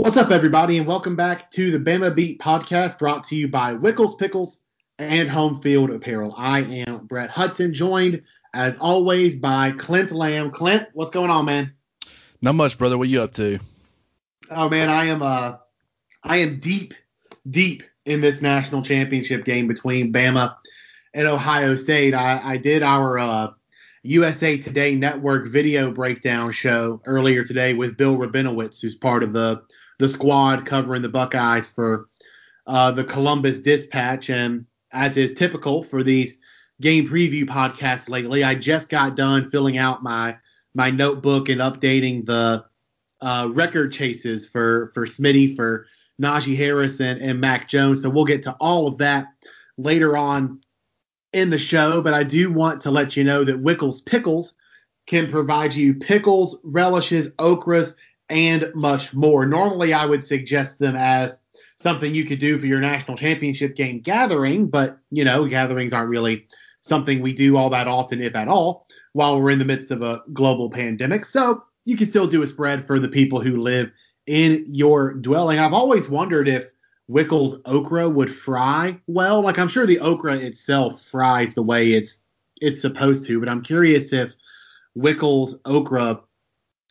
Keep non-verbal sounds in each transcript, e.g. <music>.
What's up, everybody, and welcome back to the Bama Beat podcast brought to you by Wickles Pickles and Home Field Apparel. I am Brett Hudson, joined as always by Clint Lamb. Clint, what's going on, man? Not much, brother. What you up to? Oh man, I am uh I am deep, deep in this national championship game between Bama and Ohio State. I, I did our uh, USA Today Network video breakdown show earlier today with Bill Rabinowitz, who's part of the the squad covering the Buckeyes for uh, the Columbus Dispatch. And as is typical for these game preview podcasts lately, I just got done filling out my my notebook and updating the uh, record chases for for Smitty for Najee Harris and, and Mac Jones. So we'll get to all of that later on in the show. But I do want to let you know that Wickles Pickles can provide you pickles, relishes, okras, and much more. Normally, I would suggest them as something you could do for your national championship game gathering, but you know, gatherings aren't really something we do all that often, if at all, while we're in the midst of a global pandemic. So you can still do a spread for the people who live in your dwelling. I've always wondered if Wickles okra would fry well. Like I'm sure the okra itself fries the way it's it's supposed to, but I'm curious if Wickles okra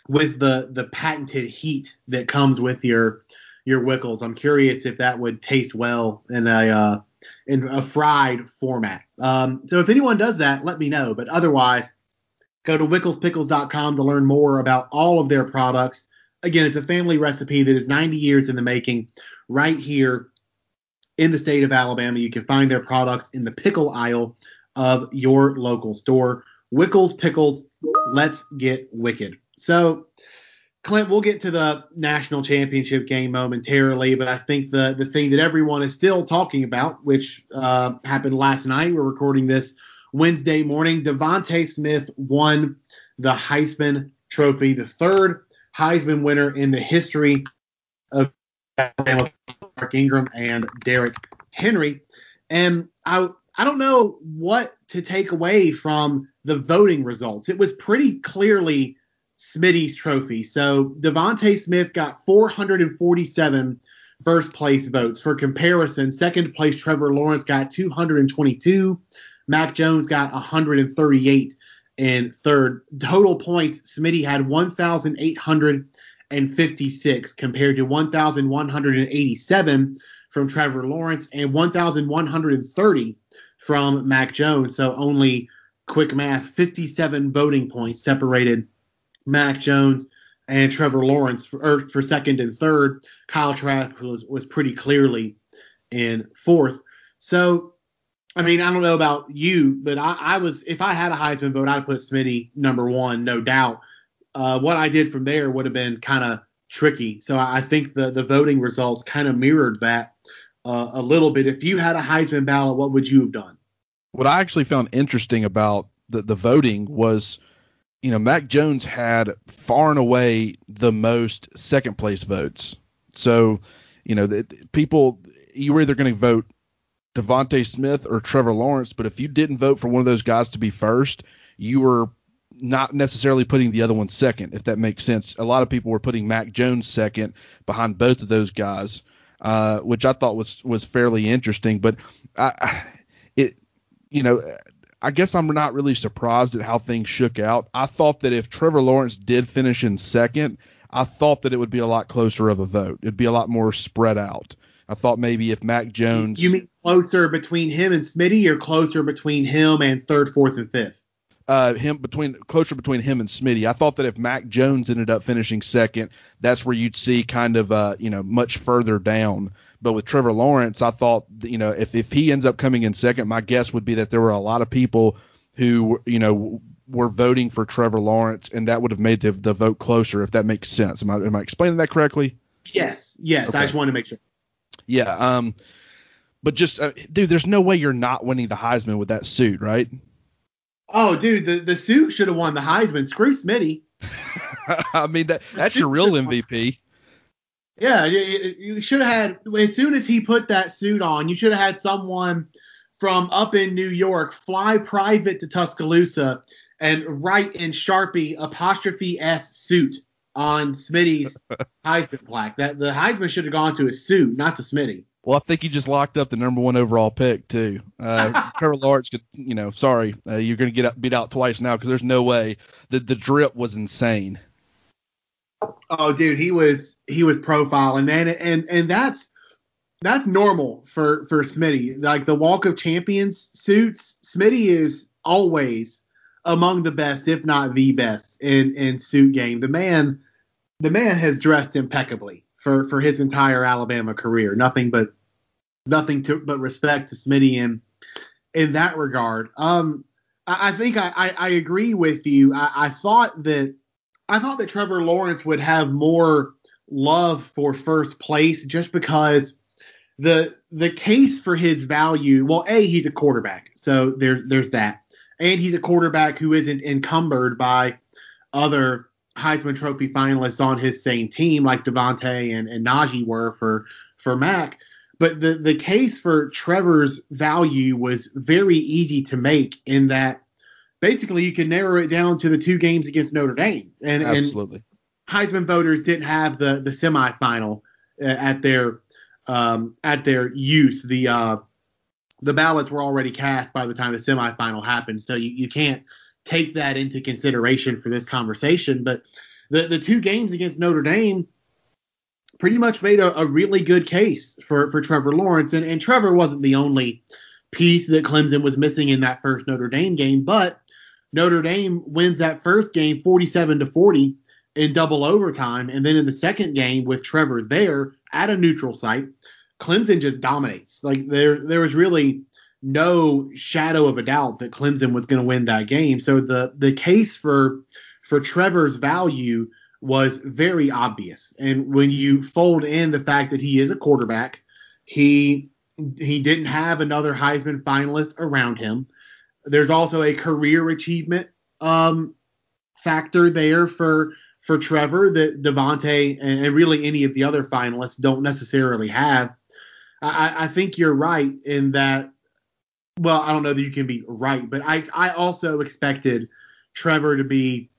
with the the patented heat that comes with your your Wickles. I'm curious if that would taste well in a uh, in a fried format. Um, so if anyone does that, let me know. But otherwise, go to wicklespickles.com to learn more about all of their products. Again, it's a family recipe that is 90 years in the making, right here in the state of Alabama. You can find their products in the pickle aisle of your local store. Wickles Pickles, let's get wicked. So, Clint, we'll get to the national championship game momentarily, but I think the the thing that everyone is still talking about, which uh, happened last night, we're recording this Wednesday morning. DeVonta Smith won the Heisman Trophy, the third Heisman winner in the history of Alabama, Mark Ingram and Derrick Henry. And I I don't know what to take away from the voting results. It was pretty clearly Smitty's trophy. So DeVonta Smith got 447 first place votes. For comparison, second place Trevor Lawrence got 222. Mac Jones got 138 in third. Total points, Smitty had 1,856 compared to 1,187 from Trevor Lawrence and 1,130 from Mac Jones. So only quick math, 57 voting points separated Mac Jones and Trevor Lawrence for, for second and third. Kyle Trask was, was pretty clearly in fourth. So, I mean, I don't know about you, but I, I was if I had a Heisman vote, I'd put Smitty number one, no doubt. Uh, what I did from there would have been kind of tricky. So I, I think the the voting results kind of mirrored that uh, a little bit. If you had a Heisman ballot, what would you have done? What I actually found interesting about the the voting was you know, Mac Jones had far and away the most second place votes. So, you know, the, people, you were either going to vote DeVonta Smith or Trevor Lawrence, but if you didn't vote for one of those guys to be first, you were not necessarily putting the other one second, if that makes sense. A lot of people were putting Mac Jones second behind both of those guys, uh, which I thought was was fairly interesting. But I, it, you know, I guess I'm not really surprised at how things shook out. I thought that if Trevor Lawrence did finish in second, I thought that it would be a lot closer of a vote. It'd be a lot more spread out. I thought maybe if Mac Jones. You mean closer between him and Smitty, or closer between him and third, fourth, and fifth? Uh, him between closer between him and Smitty. I thought that if Mac Jones ended up finishing second, that's where you'd see kind of uh, you know much further down but with Trevor Lawrence, I thought, you know, if, if he ends up coming in second, my guess would be that there were a lot of people who, you know, were voting for Trevor Lawrence, and that would have made the, the vote closer, if that makes sense. Am I, am I explaining that correctly? Yes, yes. Okay. I just wanted to make sure. Yeah. Um, but just, uh, dude, there's no way you're not winning the Heisman with that suit, right? Oh, dude, the, the suit should have won the Heisman. Screw Smitty. <laughs> I mean, that that's your real MVP. Yeah, you, you should have had as soon as he put that suit on, you should have had someone from up in New York fly private to Tuscaloosa and write in Sharpie apostrophe S suit on Smitty's <laughs> Heisman plaque. That the Heisman should have gone to his suit, not to Smitty. Well, I think he just locked up the number one overall pick too. Uh, <laughs> Trevor Lawrence could, you know, sorry, uh, you're going to get up, beat out twice now because there's no way. The the drip was insane. Oh, dude, he was he was profiling, man, and and that's that's normal for for Smitty. Like the Walk of Champions suits, Smitty is always among the best, if not the best, in in suit game. The man, the man has dressed impeccably for for his entire Alabama career. Nothing but nothing to but respect to Smitty in in that regard. Um, I, I think I, I, I agree with you. I, I thought that I thought that Trevor Lawrence would have more love for first place just because the the case for his value. Well, a he's a quarterback, so there there's that, and he's a quarterback who isn't encumbered by other Heisman Trophy finalists on his same team like DeVonta and, and Najee were for for Mac. But the the case for Trevor's value was very easy to make in that basically you can narrow it down to the two games against Notre Dame. And, Absolutely. And Heisman voters didn't have the the semifinal uh, at their um, at their use. The uh, the ballots were already cast by the time the semifinal happened, so you, you can't take that into consideration for this conversation. But the the two games against Notre Dame pretty much made a, a really good case for for Trevor Lawrence, and, and Trevor wasn't the only piece that Clemson was missing in that first Notre Dame game, but Notre Dame wins that first game 47 to 40 in double overtime. And then in the second game with Trevor there at a neutral site, Clemson just dominates. Like there there was really no shadow of a doubt that Clemson was going to win that game. So the the case for for Trevor's value was very obvious. And when you fold in the fact that he is a quarterback, he he didn't have another Heisman finalist around him. There's also a career achievement um, factor there for for Trevor that DeVonta and really any of the other finalists don't necessarily have. I, I think you're right in that. Well, I don't know that you can be right, but I I also expected Trevor to be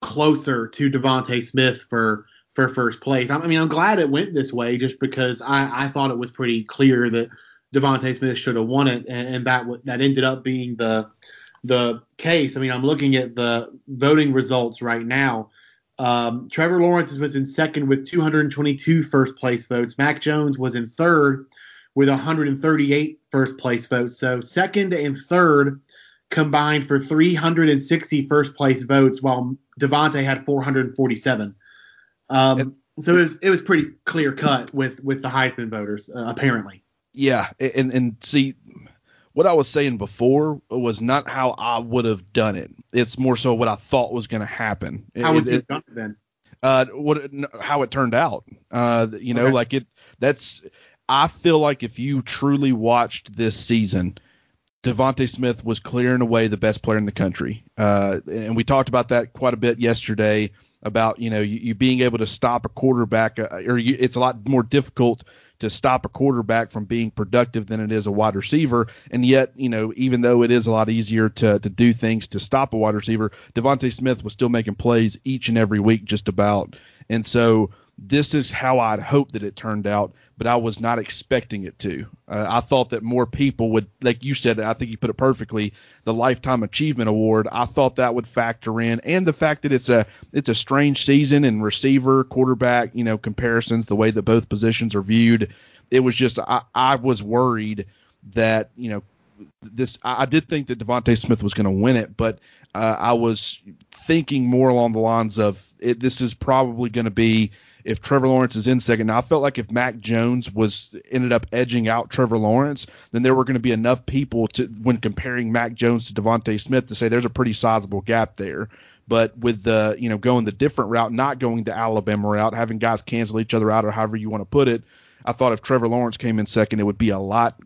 closer to DeVonta Smith for for first place. I mean, I'm glad it went this way just because I, I thought it was pretty clear that DeVonta Smith should have won it, and, and that that ended up being the the case. I mean, I'm looking at the voting results right now. Um, Trevor Lawrence was in second with 222 first place votes. Mac Jones was in third with 138 first place votes. So second and third combined for 360 first place votes, while DeVonta had 447. Um, so it was it was pretty clear cut with with the Heisman voters uh, apparently. Yeah, and and see what I was saying before was not how I would have done it. It's more so what I thought was going to happen. How would you have done it then? Uh, what how it turned out. Uh, you know, okay. like it. That's. I feel like if you truly watched this season, DeVonta Smith was clearing away the best player in the country. Uh, and we talked about that quite a bit yesterday about you know you, you being able to stop a quarterback, uh, or you, it's a lot more difficult to stop a quarterback from being productive than it is a wide receiver. And yet, you know, even though it is a lot easier to to do things to stop a wide receiver, DeVonta Smith was still making plays each and every week, just about. And so this is how I'd hoped that it turned out, but I was not expecting it to. Uh, I thought that more people would, like you said, I think you put it perfectly, the lifetime achievement award. I thought that would factor in, and the fact that it's a it's a strange season and receiver, quarterback, you know, comparisons, the way that both positions are viewed. It was just I, I was worried that you know this. I, did think that DeVonta Smith was going to win it, but uh, I was thinking more along the lines of it, this is probably going to be if Trevor Lawrence is in second. Now I felt like if Mac Jones was ended up edging out Trevor Lawrence, then there were going to be enough people to when comparing Mac Jones to DeVonta Smith to say there's a pretty sizable gap there. But with the you know going the different route, not going the Alabama route, having guys cancel each other out or however you want to put it, I thought if Trevor Lawrence came in second, it would be a lot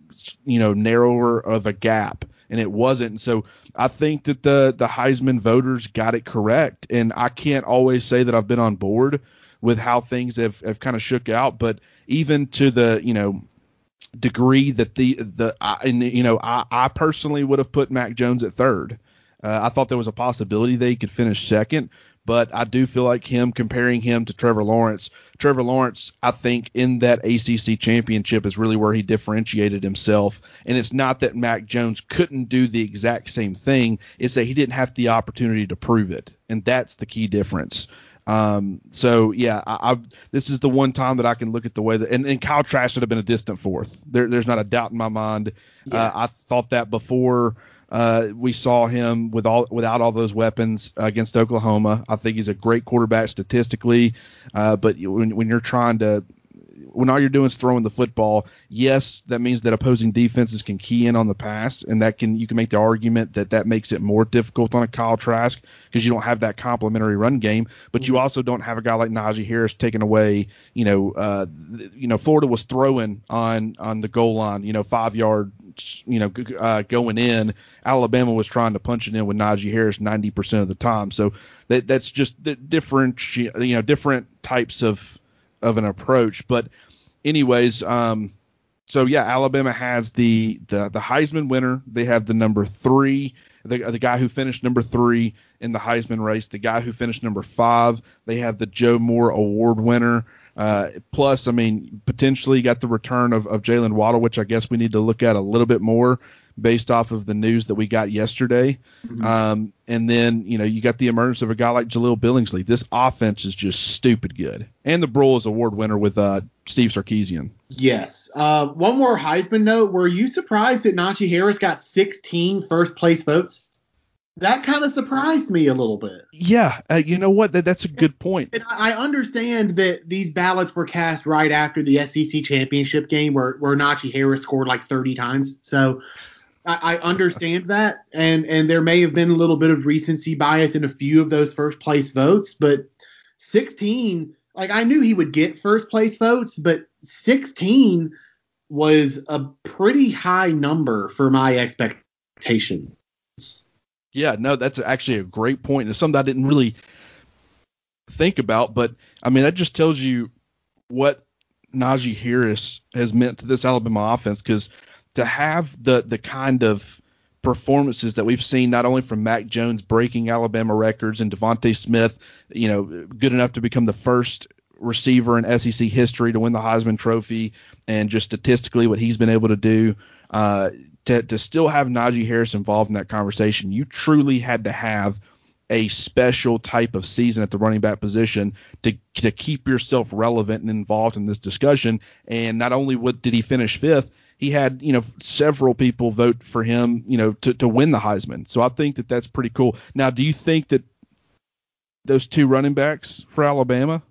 you know narrower of a gap and it wasn't. So I think that the the Heisman voters got it correct, and I can't always say that I've been on board with how things have, have kind of shook out. But even to the you know degree that the the I, and you know I, I personally would have put Mac Jones at third. Uh, I thought there was a possibility that he could finish second, but I do feel like him comparing him to Trevor Lawrence. Trevor Lawrence, I think, in that ACC championship is really where he differentiated himself. And it's not that Mac Jones couldn't do the exact same thing; it's that he didn't have the opportunity to prove it, and that's the key difference. Um, so yeah, I, I, this is the one time that I can look at the way that and, and Kyle Trask should have been a distant fourth. There, there's not a doubt in my mind. Yeah. Uh, I thought that before uh, we saw him with all without all those weapons against Oklahoma. I think he's a great quarterback statistically, uh, but when, when you're trying to when all you're doing is throwing the football, yes, that means that opposing defenses can key in on the pass, and that can you can make the argument that that makes it more difficult on a Kyle Trask because you don't have that complementary run game, but you mm-hmm. also don't have a guy like Najee Harris taking away. You know, uh, you know, Florida was throwing on on the goal line, you know, five yard, you know, uh, going in. Alabama was trying to punch it in with Najee Harris 90% of the time, so that that's just different, you know, different types of of an approach. But anyways, um, so yeah, Alabama has the the the Heisman winner. They have the number three, the the guy who finished number three in the Heisman race, the guy who finished number five. They have the Joe Moore Award winner. Uh, plus, I mean, potentially got the return of, of Jaylen Waddle, which I guess we need to look at a little bit more based off of the news that we got yesterday. Mm-hmm. Um, and then, you know, you got the emergence of a guy like Jahleel Billingsley. This offense is just stupid good. And the Broyles Award winner with uh, Steve Sarkisian. Yes. Uh, one more Heisman note. Were you surprised that Najee Harris got 16 first place votes? That kind of surprised me a little bit. Yeah, uh, you know what? That, that's a good point. And I understand that these ballots were cast right after the SEC championship game, where where Najee Harris scored like 30 times. So I, I understand that, and and there may have been a little bit of recency bias in a few of those first place votes, but 16, like I knew he would get first place votes, but 16 was a pretty high number for my expectations. Yeah, no, that's actually a great point. It's something I didn't really think about, but I mean that just tells you what Najee Harris has meant to this Alabama offense because to have the the kind of performances that we've seen not only from Mac Jones breaking Alabama records and DeVonta Smith, you know, good enough to become the first receiver in SEC history to win the Heisman Trophy, and just statistically what he's been able to do. Uh, to, to still have Najee Harris involved in that conversation, you truly had to have a special type of season at the running back position to to keep yourself relevant and involved in this discussion. And not only did he finish fifth, he had you know several people vote for him you know to, to win the Heisman. So I think that that's pretty cool. Now, do you think that those two running backs for Alabama,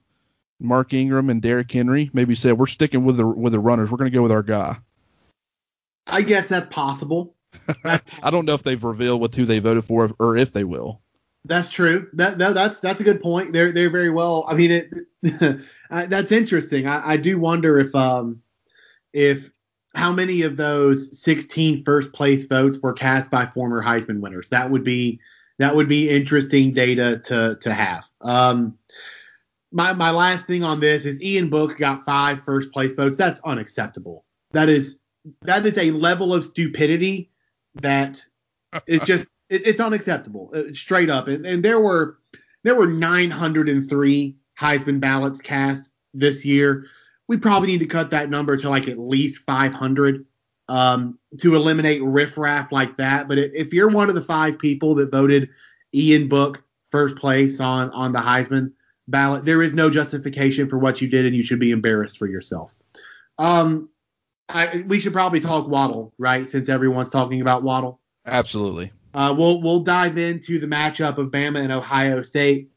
Mark Ingram and Derrick Henry, maybe said we're sticking with the with the runners. We're going to go with our guy. I guess that's possible. <laughs> I don't know if they've revealed with who they voted for or if they will. That's true. That, that that's that's a good point. They're they're very well. I mean, it <laughs> that's interesting. I, I do wonder if um if how many of those 16 first place votes were cast by former Heisman winners? That would be that would be interesting data to to have. Um, my my last thing on this is Ian Book got five first place votes. That's unacceptable. That is that is a level of stupidity that is <laughs> just it, it's unacceptable uh, straight up. And, and there were there were 903 Heisman ballots cast this year we probably need to cut that number to like at least 500 um, to eliminate riffraff like that. But if you're one of the five people that voted Ian Book first place on on the Heisman ballot, there is no justification for what you did, and you should be embarrassed for yourself. Um, I, we should probably talk Waddle, right? Since everyone's talking about Waddle. Absolutely. Uh, we'll we'll dive into the matchup of Bama and Ohio State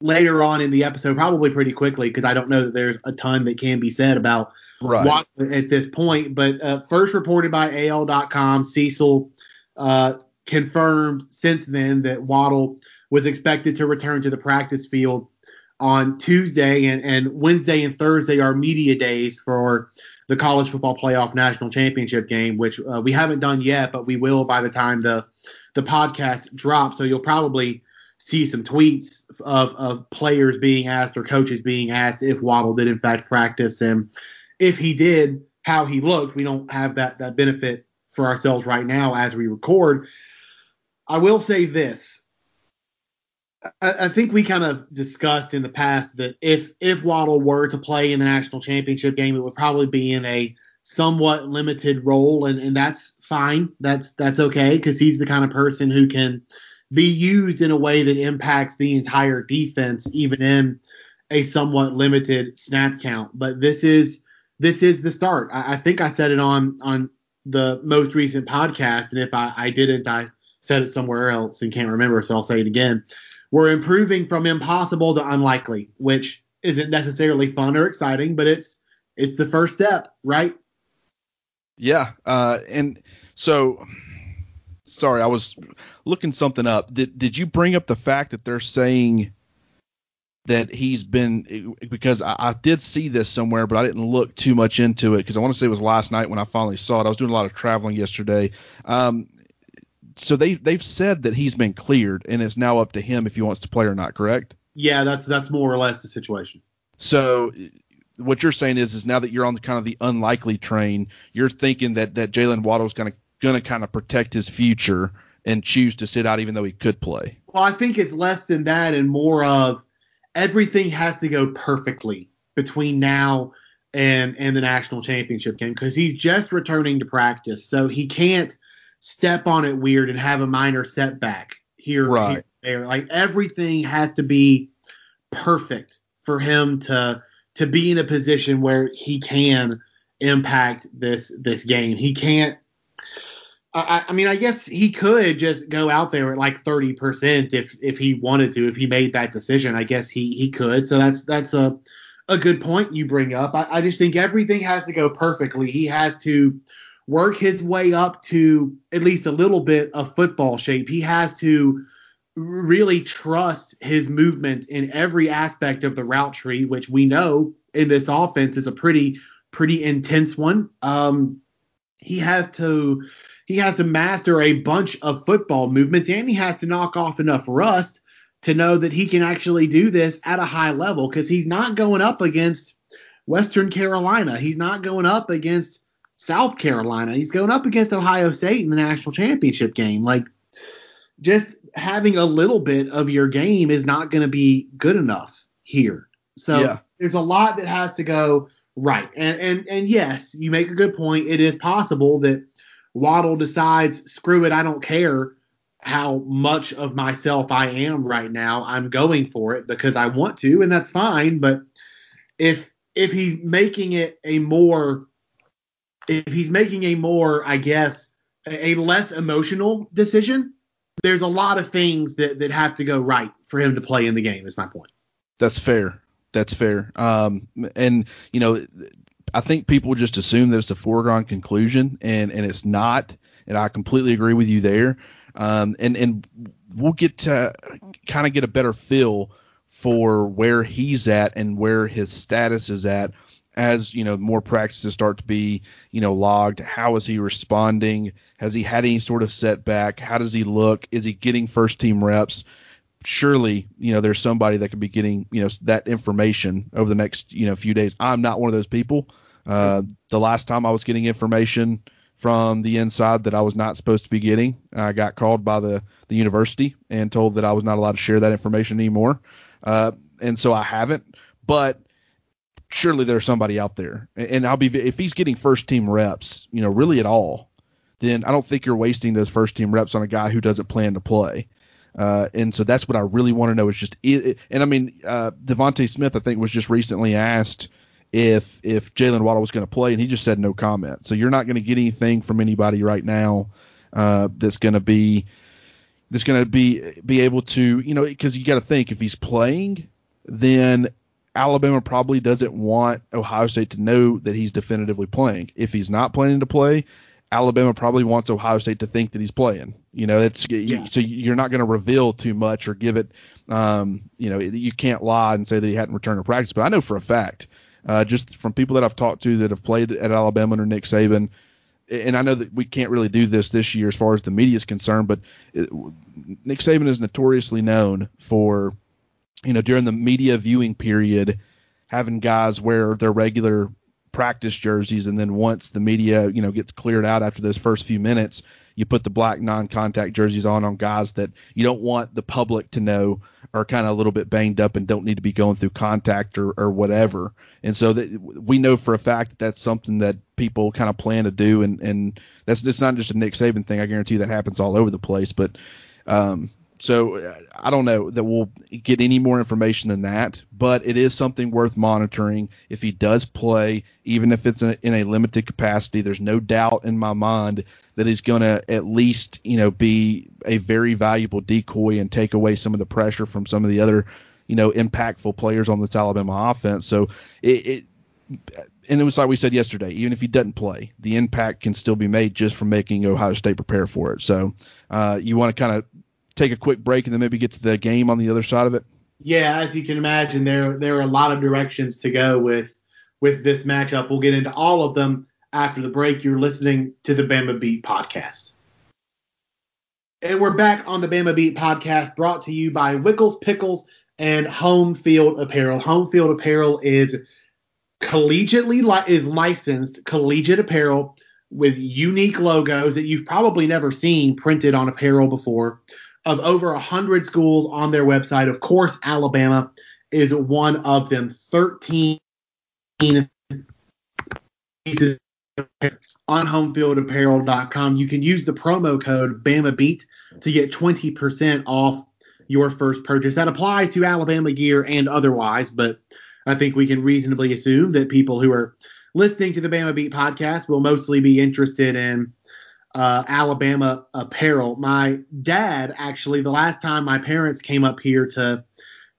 later on in the episode, probably pretty quickly, because I don't know that there's a ton that can be said about right. at this point. But uh, first reported by AL.com, Cecil uh, confirmed since then that Waddle was expected to return to the practice field on Tuesday, and, and Wednesday and Thursday are media days for the college football playoff national championship game, which uh, we haven't done yet, but we will by the time the the podcast drops. So you'll probably see some tweets of, of players being asked or coaches being asked if Waddle did in fact practice and if he did, how he looked. We don't have that that benefit for ourselves right now as we record. I will say this. I, I think we kind of discussed in the past that if if Waddle were to play in the national championship game, it would probably be in a somewhat limited role, and, and that's fine. That's that's okay because he's the kind of person who can be used in a way that impacts the entire defense, even in a somewhat limited snap count. But this is this is the start. I, I think I said it on on the most recent podcast, and if I, I didn't, I said it somewhere else and can't remember, so I'll say it again. We're improving from impossible to unlikely, which isn't necessarily fun or exciting, but it's it's the first step, right? Yeah, uh, and so sorry, I was looking something up. Did did you bring up the fact that they're saying that he's been because I, I did see this somewhere, but I didn't look too much into it because I want to say it was last night when I finally saw it. I was doing a lot of traveling yesterday. Um, so they they've said that he's been cleared and it's now up to him if he wants to play or not. Correct? Yeah, that's that's more or less the situation. So what you're saying is is now that you're on the kind of the unlikely train, you're thinking that that Jaylen Waddle's going to going to kind of protect his future and choose to sit out even though he could play. Well, I think it's less than that and more of everything has to go perfectly between now and and the national championship game because he's just returning to practice, so he can't step on it weird and have a minor setback here, right. here there. Like everything has to be perfect for him to to be in a position where he can impact this this game. He can't. I, I mean, I guess he could just go out there at like 30% if if he wanted to, if he made that decision. I guess he he could. So that's that's a a good point you bring up. I, I just think everything has to go perfectly. He has to work his way up to at least a little bit of football shape. He has to really trust his movement in every aspect of the route tree, which we know in this offense is a pretty pretty intense one. Um, he has to he has to master a bunch of football movements and he has to knock off enough rust to know that he can actually do this at a high level because he's not going up against Western Carolina. He's not going up against South Carolina. He's going up against Ohio State in the national championship game. Like just having a little bit of your game is not going to be good enough here. So yeah. there's a lot that has to go right. And and and yes, you make a good point. It is possible that Waddle decides, screw it, I don't care how much of myself I am right now. I'm going for it because I want to, and that's fine. But if if he's making it a more if he's making a more, I guess, a less emotional decision, there's a lot of things that, that have to go right for him to play in the game, is my point. That's fair. That's fair. Um, and, you know, I think people just assume that it's a foregone conclusion, and, and it's not. And I completely agree with you there. Um, and, and we'll get to kind of get a better feel for where he's at and where his status is at as you know more practices start to be you know logged how is he responding has he had any sort of setback how does he look is he getting first team reps surely you know there's somebody that could be getting you know that information over the next you know few days i'm not one of those people uh, the last time i was getting information from the inside that i was not supposed to be getting i got called by the the university and told that i was not allowed to share that information anymore uh, and so i haven't but surely there's somebody out there. And I'll be if he's getting first team reps, you know, really at all, then I don't think you're wasting those first team reps on a guy who doesn't plan to play. Uh, and so that's what I really want to know is just it, and I mean uh, DeVonta Smith I think was just recently asked if if Jaylen Waddle was going to play and he just said no comment. So you're not going to get anything from anybody right now uh, that's going to be that's going to be be able to you know because you got to think if he's playing then Alabama probably doesn't want Ohio State to know that he's definitively playing. If he's not planning to play, Alabama probably wants Ohio State to think that he's playing. You know, that's yeah. so you're not going to reveal too much or give it. Um, you know, you can't lie and say that he hadn't returned to practice. But I know for a fact, uh, just from people that I've talked to that have played at Alabama under Nick Saban, and I know that we can't really do this this year as far as the media is concerned, but it, Nick Saban is notoriously known for you know, during the media viewing period, having guys wear their regular practice jerseys, and then once the media you know gets cleared out after those first few minutes, you put the black non-contact jerseys on on guys that you don't want the public to know are kind of a little bit banged up and don't need to be going through contact or, or whatever. And so that we know for a fact that that's something that people kind of plan to do, and and that's it's not just a Nick Saban thing. I guarantee that happens all over the place, but. Um, so I don't know that we'll get any more information than that, but it is something worth monitoring. If he does play, even if it's in a limited capacity, there's no doubt in my mind that he's going to at least you know be a very valuable decoy and take away some of the pressure from some of the other you know impactful players on this Alabama offense. So it, it and it was like we said yesterday, even if he doesn't play, the impact can still be made just from making Ohio State prepare for it. So uh, you want to kind of take a quick break and then maybe get to the game on the other side of it? Yeah, as you can imagine, there there are a lot of directions to go with with this matchup. We'll get into all of them after the break. You're listening to the Bama Beat podcast. And we're back on the Bama Beat podcast brought to you by Wickles Pickles and Home Field Apparel. Home Field Apparel is collegiately li- is licensed collegiate apparel with unique logos that you've probably never seen printed on apparel before of over 100 schools on their website. Of course, Alabama is one of them. 13 pieces on homefieldapparel.com. You can use the promo code BAMABEAT to get 20% off your first purchase. That applies to Alabama gear and otherwise, but I think we can reasonably assume that people who are listening to the Bama Beat podcast will mostly be interested in uh, Alabama apparel. My dad actually, the last time my parents came up here to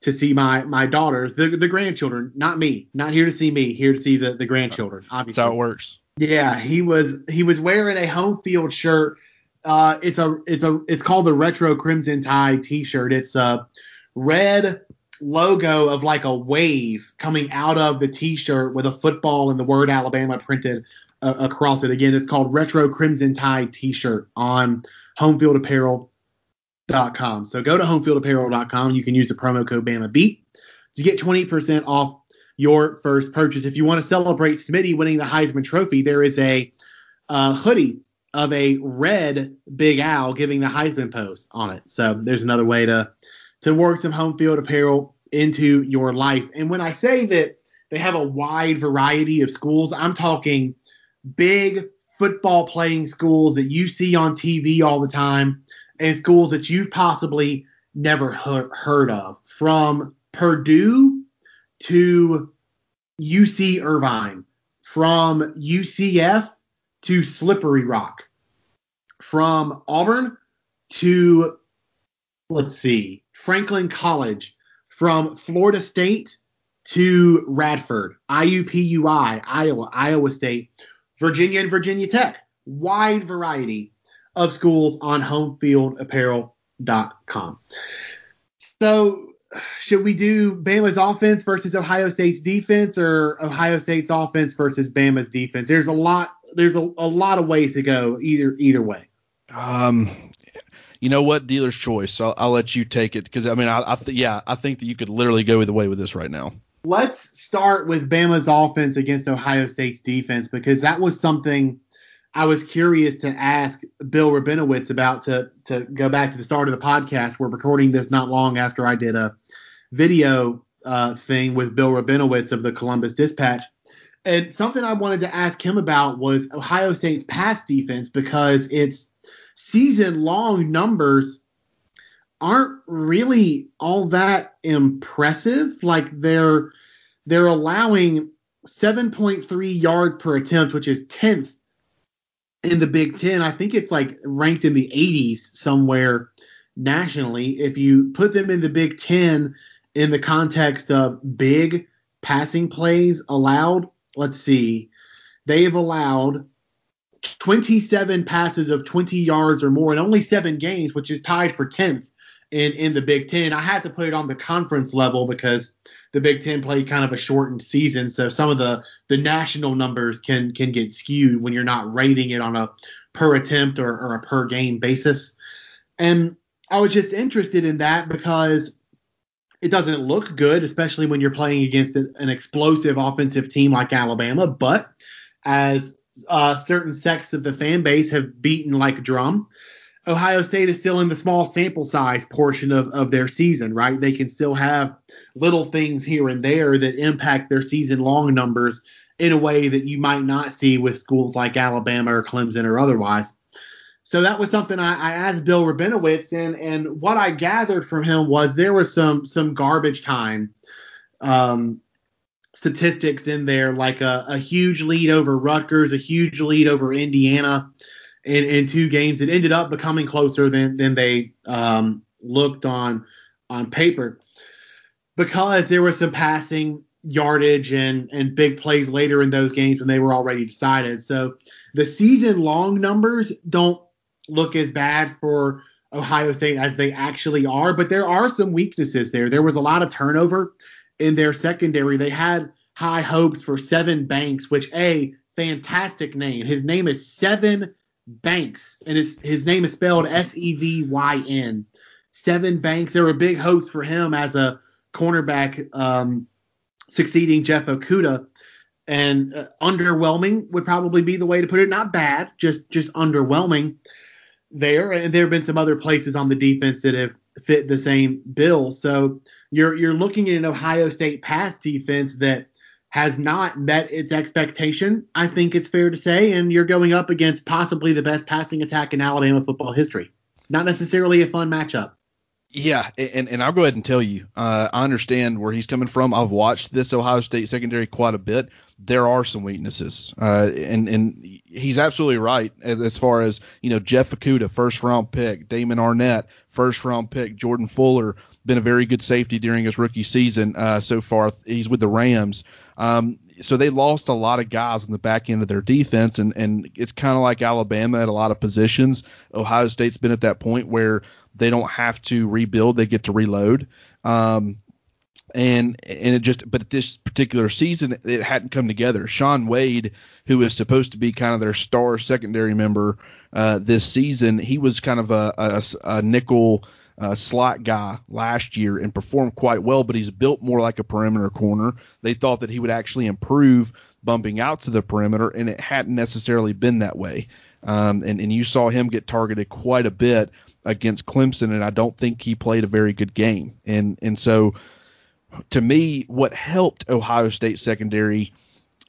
to see my my daughters, the the grandchildren, not me, not here to see me, here to see the the grandchildren. Obviously, that's how it works. Yeah, he was he was wearing a home field shirt. Uh, it's a it's a it's called the retro crimson tide T-shirt. It's a red logo of like a wave coming out of the T-shirt with a football and the word Alabama printed uh, across it. Again, it's called Retro Crimson Tide T-shirt on homefieldapparel.com. So go to homefieldapparel.com. You can use the promo code Bama Beat to get 20% off your first purchase. If you want to celebrate Smitty winning the Heisman Trophy, there is a uh, hoodie of a red Big Al giving the Heisman pose on it. So there's another way to to work some home field apparel into your life. And when I say that they have a wide variety of schools, I'm talking big football playing schools that you see on TV all the time and schools that you've possibly never he- heard of from Purdue to UC Irvine, from UCF to Slippery Rock, from Auburn to, let's see, Franklin College, from Florida State to Radford, IUPUI, Iowa, Iowa State, Virginia and Virginia Tech. Wide variety of schools on homefieldapparel.com. So, should we do Bama's offense versus Ohio State's defense or Ohio State's offense versus Bama's defense? There's a lot there's a, a lot of ways to go either either way. Um you know what, dealer's choice. I'll, I'll let you take it because I mean, I, I th- yeah, I think that you could literally go either way with this right now let's start with Bama's offense against Ohio State's defense because that was something I was curious to ask Bill Rabinowitz about to to go back to the start of the podcast. We're recording this not long after I did a video uh, thing with Bill Rabinowitz of the Columbus Dispatch. And something I wanted to ask him about was Ohio State's pass defense because its season long numbers aren't really all that impressive. Like they're they're allowing 7.3 yards per attempt, which is 10th in the Big Ten. I think it's like ranked in the 80s somewhere nationally. If you put them in the Big Ten in the context of big passing plays allowed, let's see, they've allowed 27 passes of 20 yards or more in only seven games, which is tied for 10th in in the Big Ten. I had to put it on the conference level because the Big Ten played kind of a shortened season, so some of the the national numbers can can get skewed when you're not rating it on a per attempt or, or a per game basis. And I was just interested in that because it doesn't look good, especially when you're playing against an explosive offensive team like Alabama. But as uh, certain sects of the fan base have beaten like drum, Ohio State is still in the small sample size portion of, of their season, right? They can still have little things here and there that impact their season long numbers in a way that you might not see with schools like Alabama or Clemson or otherwise. So that was something I, I asked Bill Rabinowitz, and and what I gathered from him was there was some some garbage time um, statistics in there, like a, a huge lead over Rutgers, a huge lead over Indiana in, in two games. It ended up becoming closer than than they um, looked on on paper because there was some passing yardage and and big plays later in those games when they were already decided. So the season long numbers don't look as bad for Ohio State as they actually are, but there are some weaknesses there. There was a lot of turnover in their secondary. They had high hopes for Sevyn Banks, which a fantastic name. His name is Sevyn Banks, and it's his name is spelled S E V Y N. Sevyn Banks. There were big hopes for him as a cornerback, um, succeeding Jeff Okudah. And uh, underwhelming would probably be the way to put it. Not bad, just just underwhelming there, and there have been some other places on the defense that have fit the same bill. So you're you're looking at an Ohio State pass defense that has not met its expectation. I think it's fair to say, and you're going up against possibly the best passing attack in Alabama football history. Not necessarily a fun matchup. Yeah, and, and I'll go ahead and tell you, uh, I understand where he's coming from. I've watched this Ohio State secondary quite a bit. There are some weaknesses, uh, and and he's absolutely right as far as you know. Jeff Okudah, first round pick, Damon Arnette, first round pick, Jordan Fuller, been a very good safety during his rookie season uh, so far. He's with the Rams. Um, so they lost a lot of guys on the back end of their defense, and, and it's kind of like Alabama at a lot of positions. Ohio State's been at that point where they don't have to rebuild; they get to reload. Um, and and it just but this particular season it hadn't come together. Shaun Wade, who is supposed to be kind of their star secondary member uh, this season, he was kind of a, a, a nickel uh, slot guy last year and performed quite well, but he's built more like a perimeter corner. They thought that he would actually improve bumping out to the perimeter, and it hadn't necessarily been that way. Um, and, and you saw him get targeted quite a bit against Clemson, and I don't think he played a very good game. And and so, to me, what helped Ohio State secondary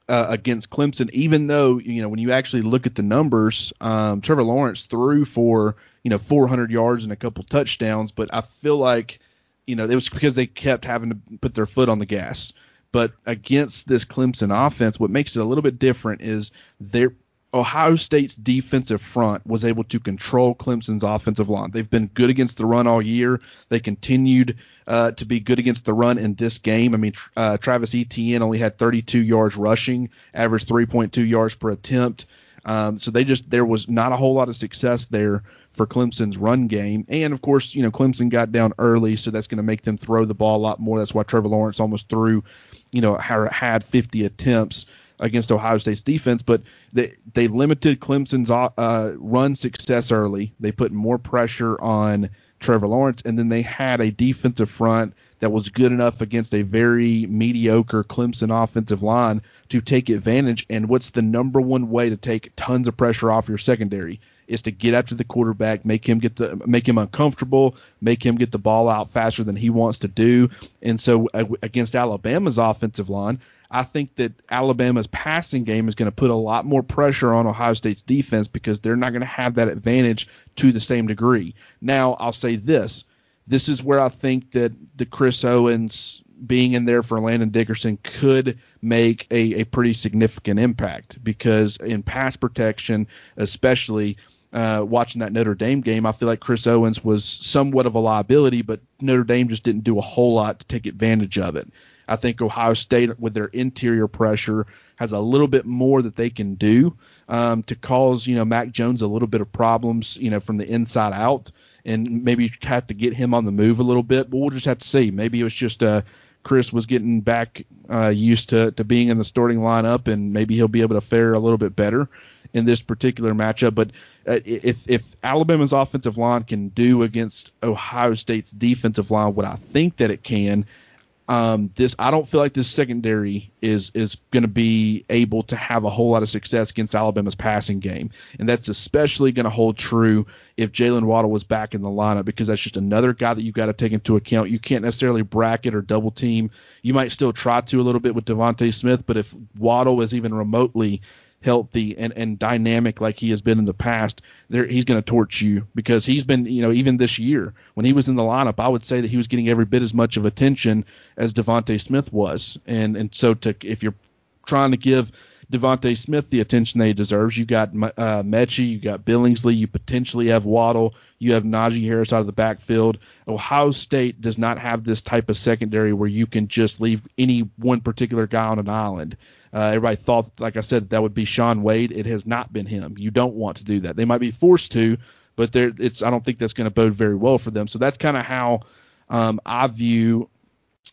uh, against Clemson, even though you know when you actually look at the numbers, um, Trevor Lawrence threw for you know 400 yards and a couple touchdowns, but I feel like you know it was because they kept having to put their foot on the gas. But against this Clemson offense, what makes it a little bit different is their Ohio State's defensive front was able to control Clemson's offensive line. They've been good against the run all year. They continued uh, to be good against the run in this game. I mean, uh, Travis Etienne only had 32 yards rushing, averaged 3.2 yards per attempt. Um, so they just there was not a whole lot of success there for Clemson's run game. And of course, you know, Clemson got down early, so that's going to make them throw the ball a lot more. That's why Trevor Lawrence almost threw, you know, had 50 attempts against Ohio State's defense, but they they limited Clemson's uh, run success early. They put more pressure on Trevor Lawrence, and then they had a defensive front that was good enough against a very mediocre Clemson offensive line to take advantage. And what's the number one way to take tons of pressure off your secondary? Is to get after the quarterback, make him get the make him uncomfortable, make him get the ball out faster than he wants to do. And so uh, against Alabama's offensive line, I think that Alabama's passing game is going to put a lot more pressure on Ohio State's defense because they're not going to have that advantage to the same degree. Now, I'll say this. This is where I think that the Chris Owens being in there for Landon Dickerson could make a, a pretty significant impact because in pass protection, especially uh, watching that Notre Dame game, I feel like Chris Owens was somewhat of a liability, but Notre Dame just didn't do a whole lot to take advantage of it. I think Ohio State, with their interior pressure, has a little bit more that they can do um, to cause you know Mac Jones a little bit of problems, you know, from the inside out, and maybe have to get him on the move a little bit. But we'll just have to see. Maybe it was just a Chris was getting back uh, used to, to being in the starting lineup, and maybe he'll be able to fare a little bit better in this particular matchup. But uh, if if Alabama's offensive line can do against Ohio State's defensive line what I think that it can, um, this I don't feel like this secondary is is going to be able to have a whole lot of success against Alabama's passing game, and that's especially going to hold true if Jaylen Waddle was back in the lineup because that's just another guy that you've got to take into account. You can't necessarily bracket or double team. You might still try to a little bit with DeVonta Smith, but if Waddle is even remotely healthy and, and dynamic like he has been in the past, there he's going to torch you because he's been, you know, even this year when he was in the lineup, I would say that he was getting every bit as much of attention as DeVonta Smith was, and and so to if you're trying to give DeVonta Smith the attention that he deserves. You got uh, Metchie, you got Billingsley, you potentially have Waddle, you have Najee Harris out of the backfield. Ohio State does not have this type of secondary where you can just leave any one particular guy on an island. Uh, everybody thought, like I said, that would be Shaun Wade. It has not been him. You don't want to do that. They might be forced to, but it's. I don't think that's going to bode very well for them. So that's kind of how um, I view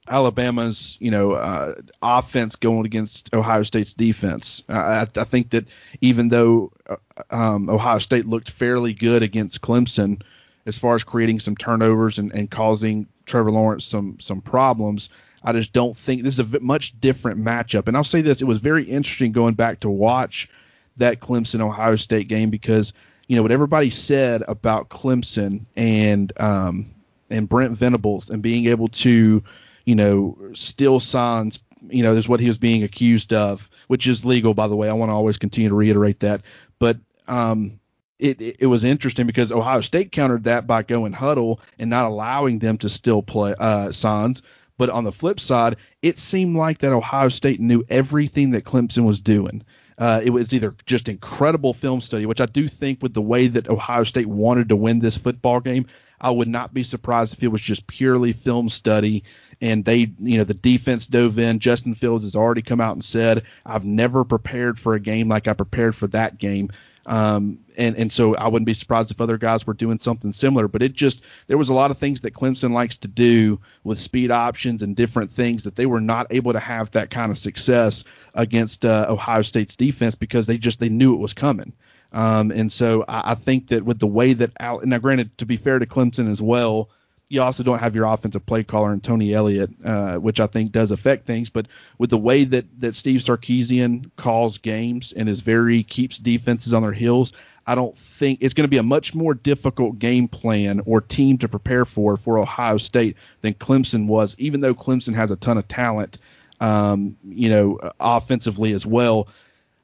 Alabama's, you know, uh, offense going against Ohio State's defense. Uh, I, I, think that even though uh, um, Ohio State looked fairly good against Clemson as far as creating some turnovers and, and causing Trevor Lawrence some some problems, I just don't think this is a much different matchup. And I'll say this: it was very interesting going back to watch that Clemson Ohio State game because you know what everybody said about Clemson and um, and Brent Venables and being able to you know still signs. You know, there's what he was being accused of, which is legal, by the way. I want to always continue to reiterate that. But um, it, it, was interesting because Ohio State countered that by going huddle and not allowing them to still play uh, signs. But on the flip side, it seemed like that Ohio State knew everything that Clemson was doing. Uh, it was either just incredible film study, which I do think with the way that Ohio State wanted to win this football game, I would not be surprised if it was just purely film study and they, you know, the defense dove in. Justin Fields has already come out and said, I've never prepared for a game like I prepared for that game. Um, and and so I wouldn't be surprised if other guys were doing something similar. But it just there was a lot of things that Clemson likes to do with speed options and different things that they were not able to have that kind of success against uh, Ohio State's defense because they just they knew it was coming. Um, and so I, I think that with the way that Al, now granted to be fair to Clemson as well, you also don't have your offensive play caller and Tony Elliott, uh, which I think does affect things. But with the way that that Steve Sarkisian calls games and is very keeps defenses on their heels, I don't think it's going to be a much more difficult game plan or team to prepare for for Ohio State than Clemson was. Even though Clemson has a ton of talent, um, you know, offensively as well.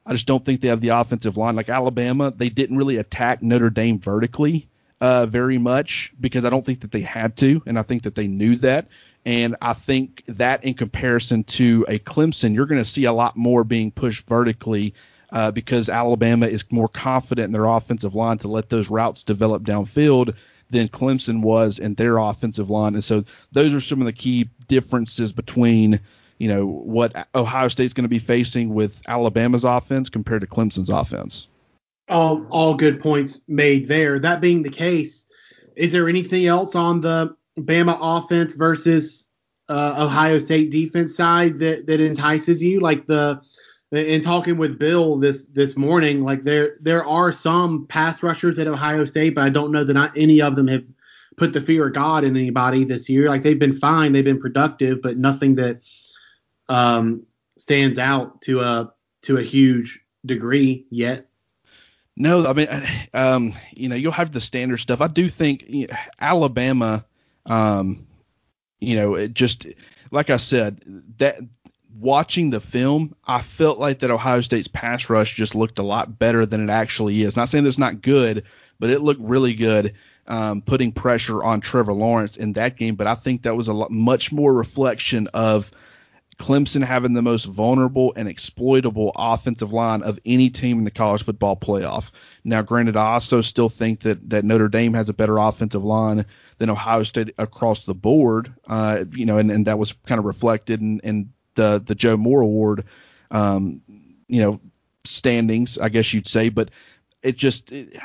I just don't think they have the offensive line like Alabama. They didn't really attack Notre Dame vertically uh, very much because I don't think that they had to, and I think that they knew that. And I think that in comparison to a Clemson, you're going to see a lot more being pushed vertically uh, because Alabama is more confident in their offensive line to let those routes develop downfield than Clemson was in their offensive line. And so those are some of the key differences between you know what Ohio State's going to be facing with Alabama's offense compared to Clemson's offense all all good points made there. That being the case, is there anything else on the Bama offense versus uh, Ohio State defense side that that entices you? Like the in talking with Bill this this morning, like there there are some pass rushers at Ohio State, but I don't know that not any of them have put the fear of God in anybody this year. Like they've been fine, they've been productive, but nothing that um, stands out to a to a huge degree yet. No, I mean, um, you know, you'll have the standard stuff. I do think you know, Alabama, um, you know, it just like I said, that watching the film, I felt like that Ohio State's pass rush just looked a lot better than it actually is. Not saying that it's not good, but it looked really good, um, putting pressure on Trevor Lawrence in that game. But I think that was a lot, much more reflection of Clemson having the most vulnerable and exploitable offensive line of any team in the college football playoff. Now, granted, I also still think that that Notre Dame has a better offensive line than Ohio State across the board. Uh, you know, and, and that was kind of reflected in, in the the Joe Moore Award, um, you know, standings, I guess you'd say. But it just, it,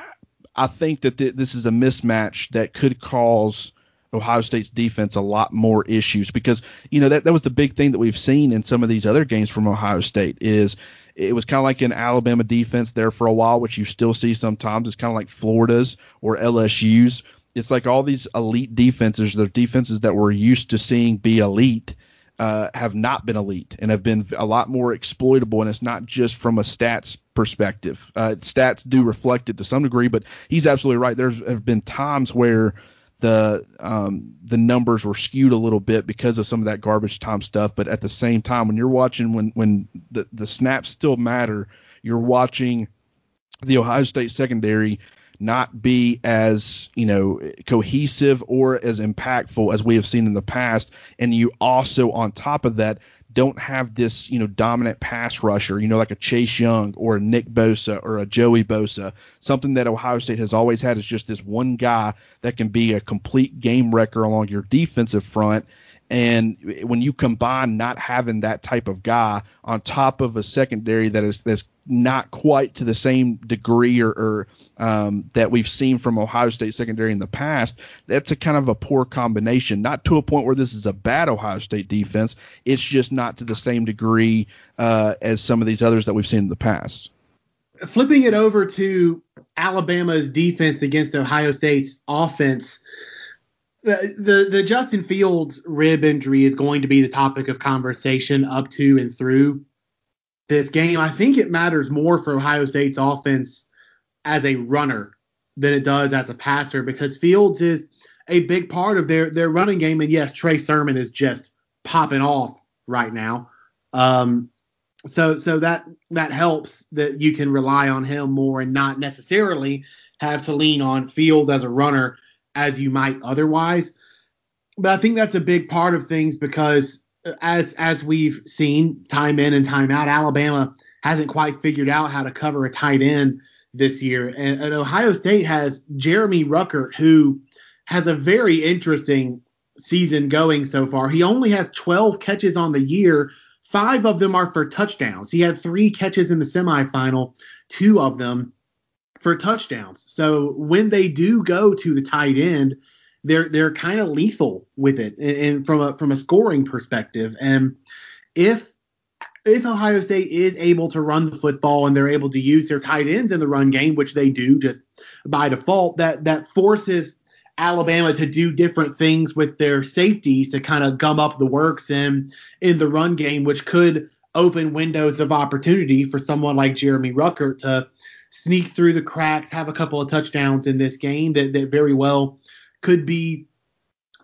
I think that th- this is a mismatch that could cause Ohio State's defense a lot more issues because you know that that was the big thing that we've seen in some of these other games from Ohio State is it was kind of like an Alabama defense there for a while, which you still see sometimes. It's kind of like Florida's or LSU's. It's like all these elite defenses, the defenses that we're used to seeing be elite, uh, have not been elite and have been a lot more exploitable. And it's not just from a stats perspective. Uh, stats do reflect it to some degree, but he's absolutely right. There's have been times where the um, the numbers were skewed a little bit because of some of that garbage time stuff. But at the same time, when you're watching when when the the snaps still matter, you're watching the Ohio State secondary not be as you know cohesive or as impactful as we have seen in the past. And you also on top of that don't have this you know dominant pass rusher you know like a Chase Young or a Nick Bosa or a Joey Bosa. Something that Ohio State has always had is just this one guy that can be a complete game wrecker along your defensive front and when you combine not having that type of guy on top of a secondary that is that's not quite to the same degree or, or um, that we've seen from Ohio State secondary in the past, that's a kind of a poor combination. Not to a point where this is a bad Ohio State defense. It's just not to the same degree uh, as some of these others that we've seen in the past. Flipping it over to Alabama's defense against Ohio State's offense the, the Justin Fields rib injury is going to be the topic of conversation up to and through this game. I think it matters more for Ohio State's offense as a runner than it does as a passer because Fields is a big part of their their running game. And yes, Trey Sermon is just popping off right now. Um, so so that that helps that you can rely on him more and not necessarily have to lean on Fields as a runner as you might otherwise. But I think that's a big part of things because uh, as as we've seen time in and time out, Alabama hasn't quite figured out how to cover a tight end this year. And, and Ohio State has Jeremy Ruckert, who has a very interesting season going so far. He only has 12 catches on the year. Five of them are for touchdowns. He had three catches in the semifinal, two of them for touchdowns. So when they do go to the tight end, they're they're kind of lethal with it, and, and, from a from a scoring perspective. And if if Ohio State is able to run the football and they're able to use their tight ends in the run game, which they do just by default, that that forces Alabama to do different things with their safeties to kind of gum up the works in in the run game, which could open windows of opportunity for someone like Jeremy Ruckert to sneak through the cracks, have a couple of touchdowns in this game that, that very well could be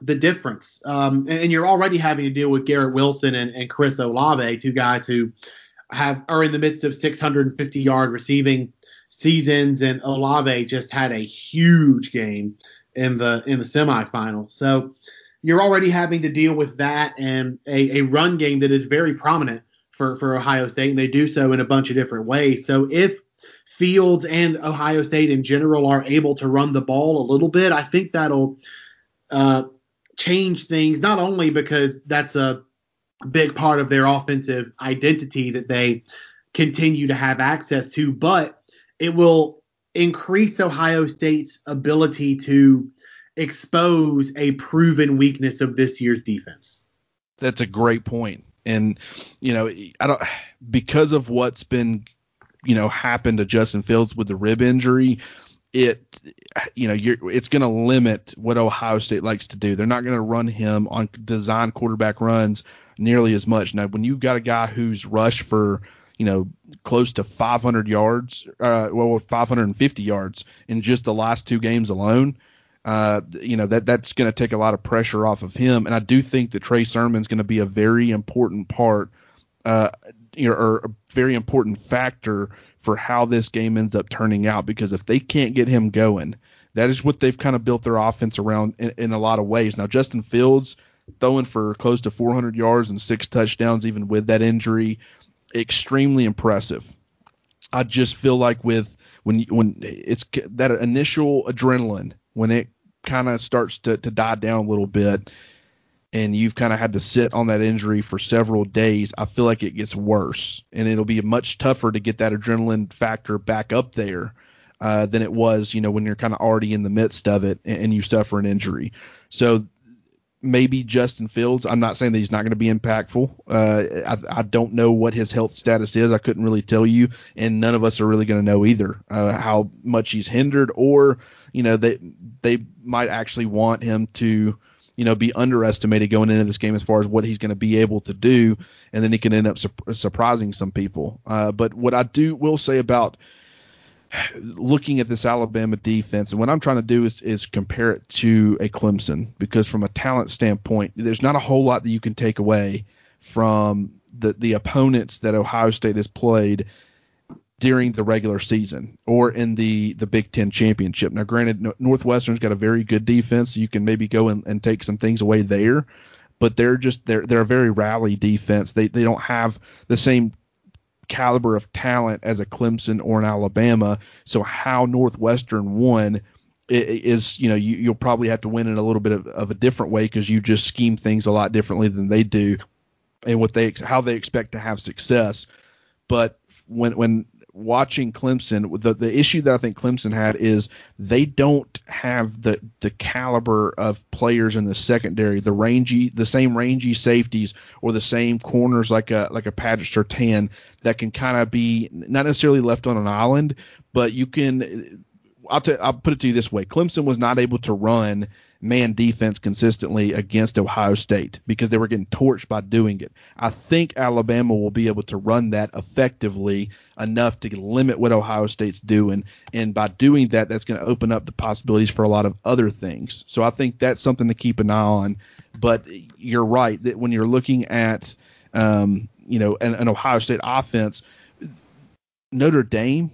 the difference. Um, and, and, you're already having to deal with Garrett Wilson and, and Chris Olave, two guys who have are in the midst of 650 yard receiving seasons, and Olave just had a huge game in the in the semifinal. So you're already having to deal with that and a, a run game that is very prominent for, for Ohio State, and they do so in a bunch of different ways. So if Fields and Ohio State in general are able to run the ball a little bit, I think that'll uh, change things. Not only because that's a big part of their offensive identity that they continue to have access to, but it will increase Ohio State's ability to expose a proven weakness of this year's defense. That's a great point. And you know, I don't because of what's been you know happened to Justin Fields with the rib injury, it you know you're it's going to limit what Ohio State likes to do. They're not going to run him on design quarterback runs nearly as much. Now, when you've got a guy who's rushed for you know close to 500 yards, uh, well 550 yards in just the last two games alone. Uh, you know that that's going to take a lot of pressure off of him, and I do think that Trey Sermon's going to be a very important part uh, you know, or a very important factor for how this game ends up turning out. Because if they can't get him going, that is what they've kind of built their offense around in, in a lot of ways. Now, Justin Fields throwing for close to 400 yards and six touchdowns, even with that injury, extremely impressive. I just feel like with when when it's that initial adrenaline when it kind of starts to, to die down a little bit and you've kind of had to sit on that injury for several days, I feel like it gets worse, and it'll be much tougher to get that adrenaline factor back up there uh, than it was, you know, when you're kind of already in the midst of it and, and, you suffer an injury. So maybe Justin Fields. I'm not saying that he's not going to be impactful. Uh, I, I, don't know what his health status is. I couldn't really tell you, and none of us are really going to know either uh, how much he's hindered, or you know they they might actually want him to you know be underestimated going into this game as far as what he's going to be able to do, and then he can end up su- surprising some people. Uh, but what I do will say about looking at this Alabama defense, and what I'm trying to do is, is compare it to a Clemson because from a talent standpoint, there's not a whole lot that you can take away from the the opponents that Ohio State has played during the regular season or in the the Big Ten championship. Now, granted, Northwestern's got a very good defense, so you can maybe go and, and take some things away there, but they're just they're they're a very rally defense. They they don't have the same caliber of talent as a Clemson or an Alabama. So how Northwestern won is, you know, you, you'll probably have to win in a little bit of, of a different way because you just scheme things a lot differently than they do, and what they how they expect to have success. But when when watching Clemson, the the issue that I think Clemson had is they don't have the the caliber of players in the secondary, the rangy, the same rangy safeties or the same corners like a like a Patrick Surtain that can kind of be not necessarily left on an island, but you can. I'll, t- I'll put it to you this way: Clemson was not able to run man defense consistently against Ohio State because they were getting torched by doing it. I think Alabama will be able to run that effectively enough to limit what Ohio State's doing. And by doing that, that's going to open up the possibilities for a lot of other things. So I think that's something to keep an eye on. But you're right that when you're looking at, um, you know, an, an Ohio State offense, Notre Dame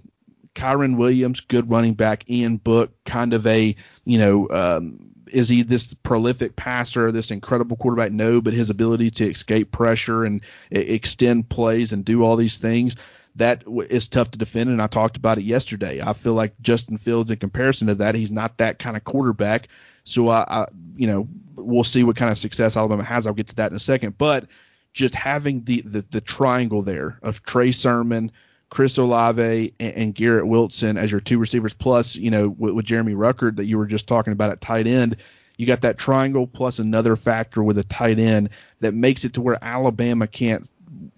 Kyren Williams, good running back. Ian Book, kind of a you know um, is he this prolific passer, this incredible quarterback? No, but his ability to escape pressure and extend plays and do all these things that is tough to defend. And I talked about it yesterday. I feel like Justin Fields, in comparison to that, he's not that kind of quarterback. So I, I you know, we'll see what kind of success Alabama has. I'll get to that in a second. But just having the the, the triangle there of Trey Sermon, Chris Olave and, and, Garrett Wilson as your two receivers, plus you know with, with, Jeremy Ruckert that you were just talking about at tight end. You got that triangle plus another factor with a tight end that makes it to where Alabama can't,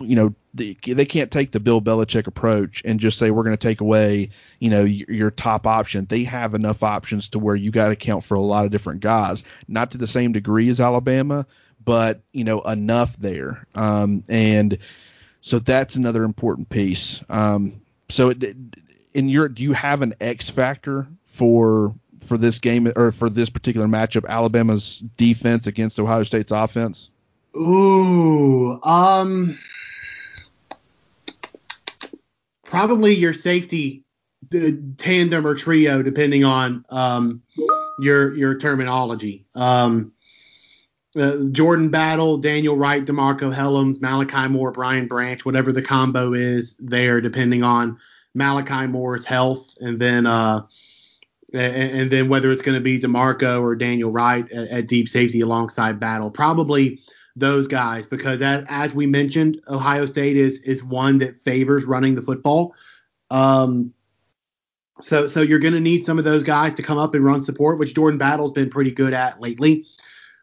you know, they, they can't take the Bill Belichick approach and just say we're going to take away, you know, your, your top option. They have enough options to where you got to count for a lot of different guys, not to the same degree as Alabama, but you know enough there. Um, and so that's another important piece. Um, so it, in your, do you have an X factor for for this game or for this particular matchup? Alabama's defense against Ohio State's offense. Ooh, um, probably your safety tandem or trio, depending on um, your your terminology. Um, uh, Jordan Battle, Daniel Wright, Demarco Hellams, Malachi Moore, Brian Branch, whatever the combo is there, depending on Malachi Moore's health, and then uh, and, and then whether it's going to be Demarco or Daniel Wright at, at, deep safety alongside Battle, probably those guys, because as, as we mentioned, Ohio State is is one that favors running the football. Um, so so you're going to need some of those guys to come up and run support, which Jordan Battle's been pretty good at lately.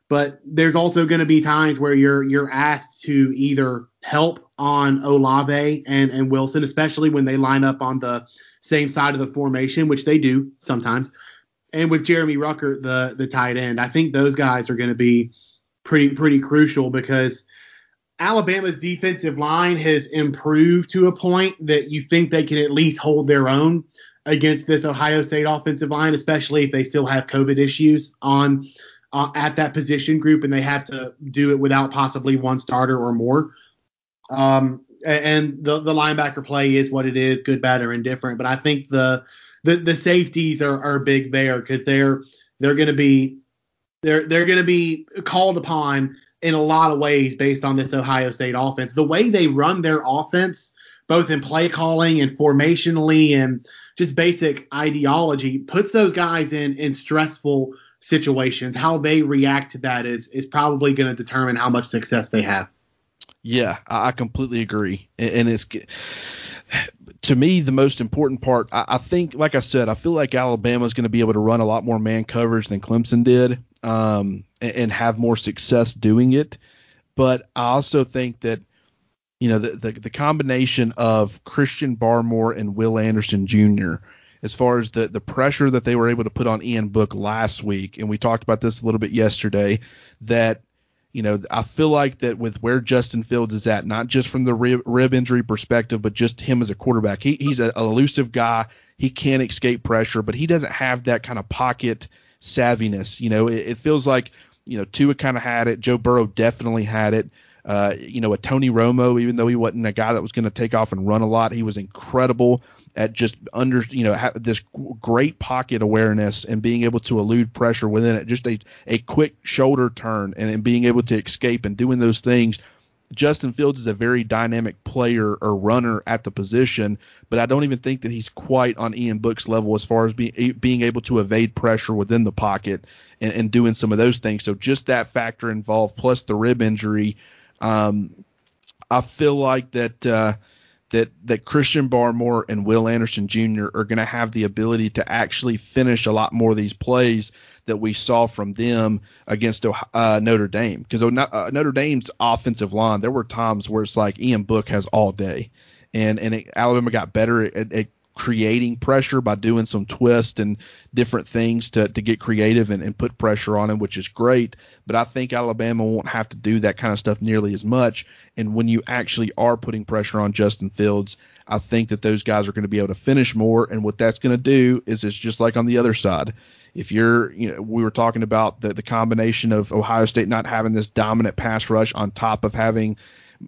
But there's also going to be times where you're you're asked to either help on Olave and and Wilson, especially when they line up on the same side of the formation, which they do sometimes. And with Jeremy Ruckert, the the tight end, I think those guys are going to be pretty pretty crucial because Alabama's defensive line has improved to a point that you think they can at least hold their own against this Ohio State offensive line, especially if they still have COVID issues on uh, at that position group, and they have to do it without possibly one starter or more. Um, and the the linebacker play is what it is, good, bad, or indifferent. But I think the the, the safeties are, are big there because they're they're going to be they're they're going to be called upon in a lot of ways based on this Ohio State offense. The way they run their offense, both in play calling and formationally and just basic ideology, puts those guys in in stressful situations, how they react to that is is probably going to determine how much success they have. Yeah, I completely agree, and it's to me the most important part. I think, like I said, I feel like Alabama is going to be able to run a lot more man coverage than Clemson did, um, and, have more success doing it. But I also think that you know the, the, the combination of Christian Barmore and Will Anderson Jr. as far as the the pressure that they were able to put on Ian Book last week, and we talked about this a little bit yesterday, that you know I feel like that with where Justin Fields is at, not just from the rib, rib injury perspective, but just him as a quarterback, he, he's an elusive guy. He can't escape pressure, but he doesn't have that kind of pocket savviness. You know, it, it feels like you know Tua kind of had it. Joe Burrow definitely had it. Uh, you know, a Tony Romo, even though he wasn't a guy that was going to take off and run a lot, he was incredible at just under, you know, this great pocket awareness and being able to elude pressure within it. Just a, a quick shoulder turn and, and being able to escape and doing those things. Justin Fields is a very dynamic player or runner at the position, but I don't even think that he's quite on Ian Book's level as far as being being able to evade pressure within the pocket and, and doing some of those things. So just that factor involved, plus the rib injury, um, I feel like that uh, that that Christian Barmore and Will Anderson Jr. are going to have the ability to actually finish a lot more of these plays that we saw from them against uh, Notre Dame. Because uh, Notre Dame's offensive line, there were times where it's like Ian Book has all day, and and it, Alabama got better at, at creating pressure by doing some twist and different things to, to get creative and, and put pressure on him, which is great. But I think Alabama won't have to do that kind of stuff nearly as much. And when you actually are putting pressure on Justin Fields, I think that those guys are going to be able to finish more. And what that's going to do is it's just like on the other side. If you're, you know, we were talking about the, the combination of Ohio State not having this dominant pass rush on top of having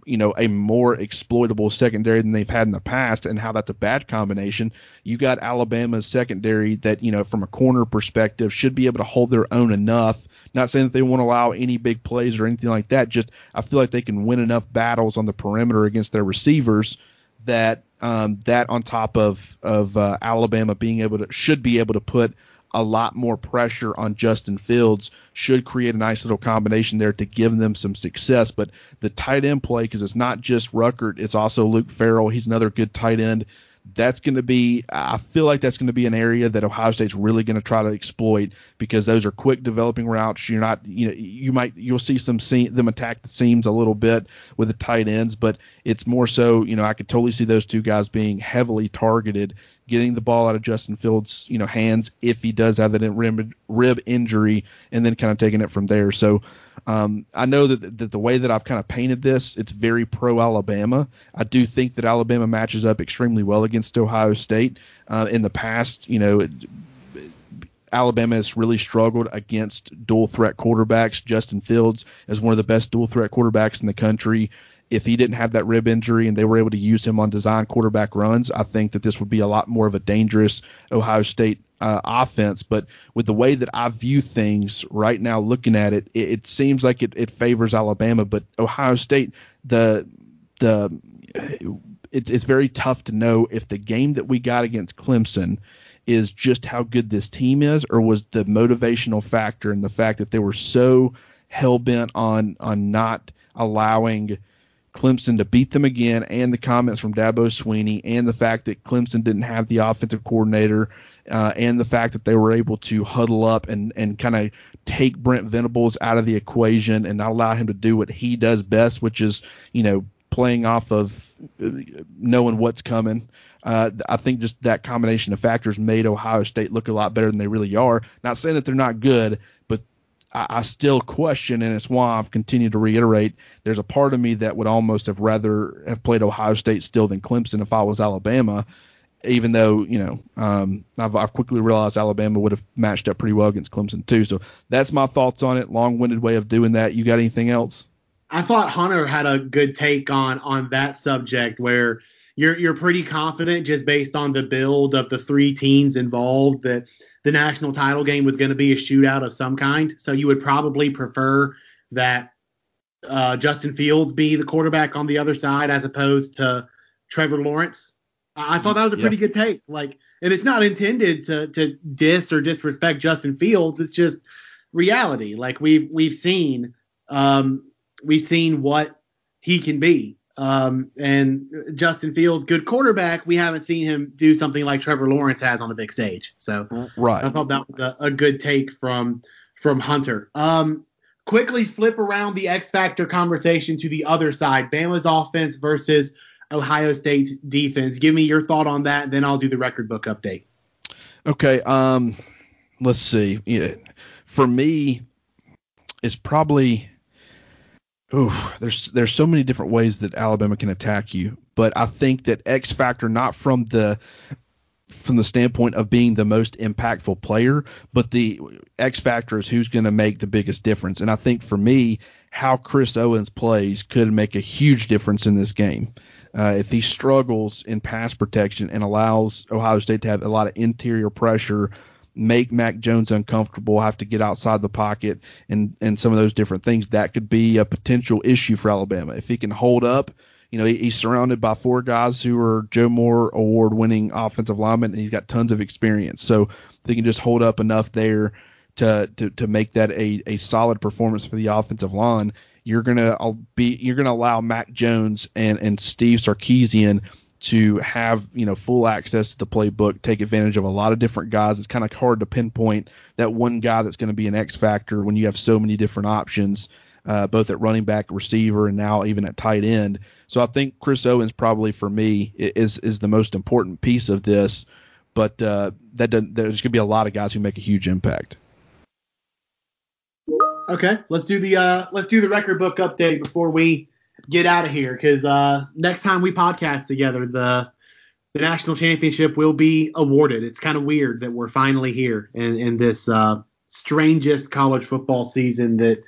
you know a more exploitable secondary than they've had in the past and how that's a bad combination. You got alabama's secondary that you know from a corner perspective should be able to hold their own enough. Not saying that they won't allow any big plays or anything like that just i feel like they can win enough battles on the perimeter against their receivers that um, that on top of of uh, Alabama being able to should be able to put a lot more pressure on Justin Fields should create a nice little combination there to give them some success. But the tight end play, because it's not just Ruckert, it's also Luke Farrell. He's another good tight end that's going to be I feel like that's going to be an area that Ohio State's really going to try to exploit because those are quick developing routes. You're not you know you might you'll see some see, them attack the seams a little bit with the tight ends, but it's more so you know I could totally see those two guys being heavily targeted, getting the ball out of Justin Fields you know hands if he does have that rib rib injury, and then kind of taking it from there. So um, I know that, that the way that I've kind of painted this, it's very pro Alabama. I do think that Alabama matches up extremely well against Ohio State. Uh, in the past, you know, it, Alabama has really struggled against dual threat quarterbacks. Justin Fields is one of the best dual threat quarterbacks in the country. If he didn't have that rib injury and they were able to use him on design quarterback runs, I think that this would be a lot more of a dangerous Ohio State uh, offense. But with the way that I view things right now, looking at it, it, it seems like it, it, favors Alabama. But Ohio State, the the it, it's very tough to know if the game that we got against Clemson is just how good this team is, or was the motivational factor and the fact that they were so hell bent on on not allowing Clemson to beat them again, and the comments from Dabo Swinney, and the fact that Clemson didn't have the offensive coordinator, uh, and the fact that they were able to huddle up and, and kind of take Brent Venables out of the equation and not allow him to do what he does best, which is, you know, playing off of uh, knowing what's coming. Uh, I think just that combination of factors made Ohio State look a lot better than they really are. Not saying that they're not good, but I, I still question, and it's why I've continued to reiterate. There's a part of me that would almost have rather have played Ohio State still than Clemson if I was Alabama. Even though you know, um, I've, I've quickly realized Alabama would have matched up pretty well against Clemson too. So that's my thoughts on it. Long-winded way of doing that. You got anything else? I thought Hunter had a good take on on that subject where you're you're pretty confident just based on the build of the three teams involved that the national title game was going to be a shootout of some kind. So you would probably prefer that uh, Justin Fields be the quarterback on the other side as opposed to Trevor Lawrence. I thought that was a pretty good take. Like, and it's not intended to to diss or disrespect Justin Fields. It's just reality. Like we've we've seen um, we've seen what he can be. Um, and Justin Fields, good quarterback. We haven't seen him do something like Trevor Lawrence has on the big stage. So right. I thought that was a, a good take from from Hunter. Um, quickly flip around the X factor conversation to the other side. Bama's offense versus Ohio State's defense. Give me your thought on that, then I'll do the record book update. Okay. Um, let's see. Yeah, for me, it's probably. Oh, there's there's so many different ways that Alabama can attack you, but I think that X factor not from the from the standpoint of being the most impactful player, but the X factor is who's going to make the biggest difference. And I think for me, how Chris Owens plays could make a huge difference in this game. Uh, if he struggles in pass protection and allows Ohio State to have a lot of interior pressure, make Mac Jones uncomfortable, have to get outside the pocket, and and some of those different things, that could be a potential issue for Alabama. If he can hold up, you know, he, he's surrounded by four guys who are Joe Moore award-winning offensive linemen, and he's got tons of experience. So he can just hold up enough there to to, to make that a, a solid performance for the offensive line, you're gonna uh, be you're gonna allow Mac Jones and and Steve Sarkisian to have you know full access to the playbook, take advantage of a lot of different guys. It's kind of hard to pinpoint that one guy that's going to be an X factor when you have so many different options, uh, both at running back, receiver, and now even at tight end. So I think Chris Owens probably for me is is the most important piece of this. But uh, that there's going to be a lot of guys who make a huge impact. Okay, let's do the uh, let's do the record book update before we get out of here because uh, next time we podcast together, the the national championship will be awarded. It's kind of weird that we're finally here in, in this uh, strangest college football season that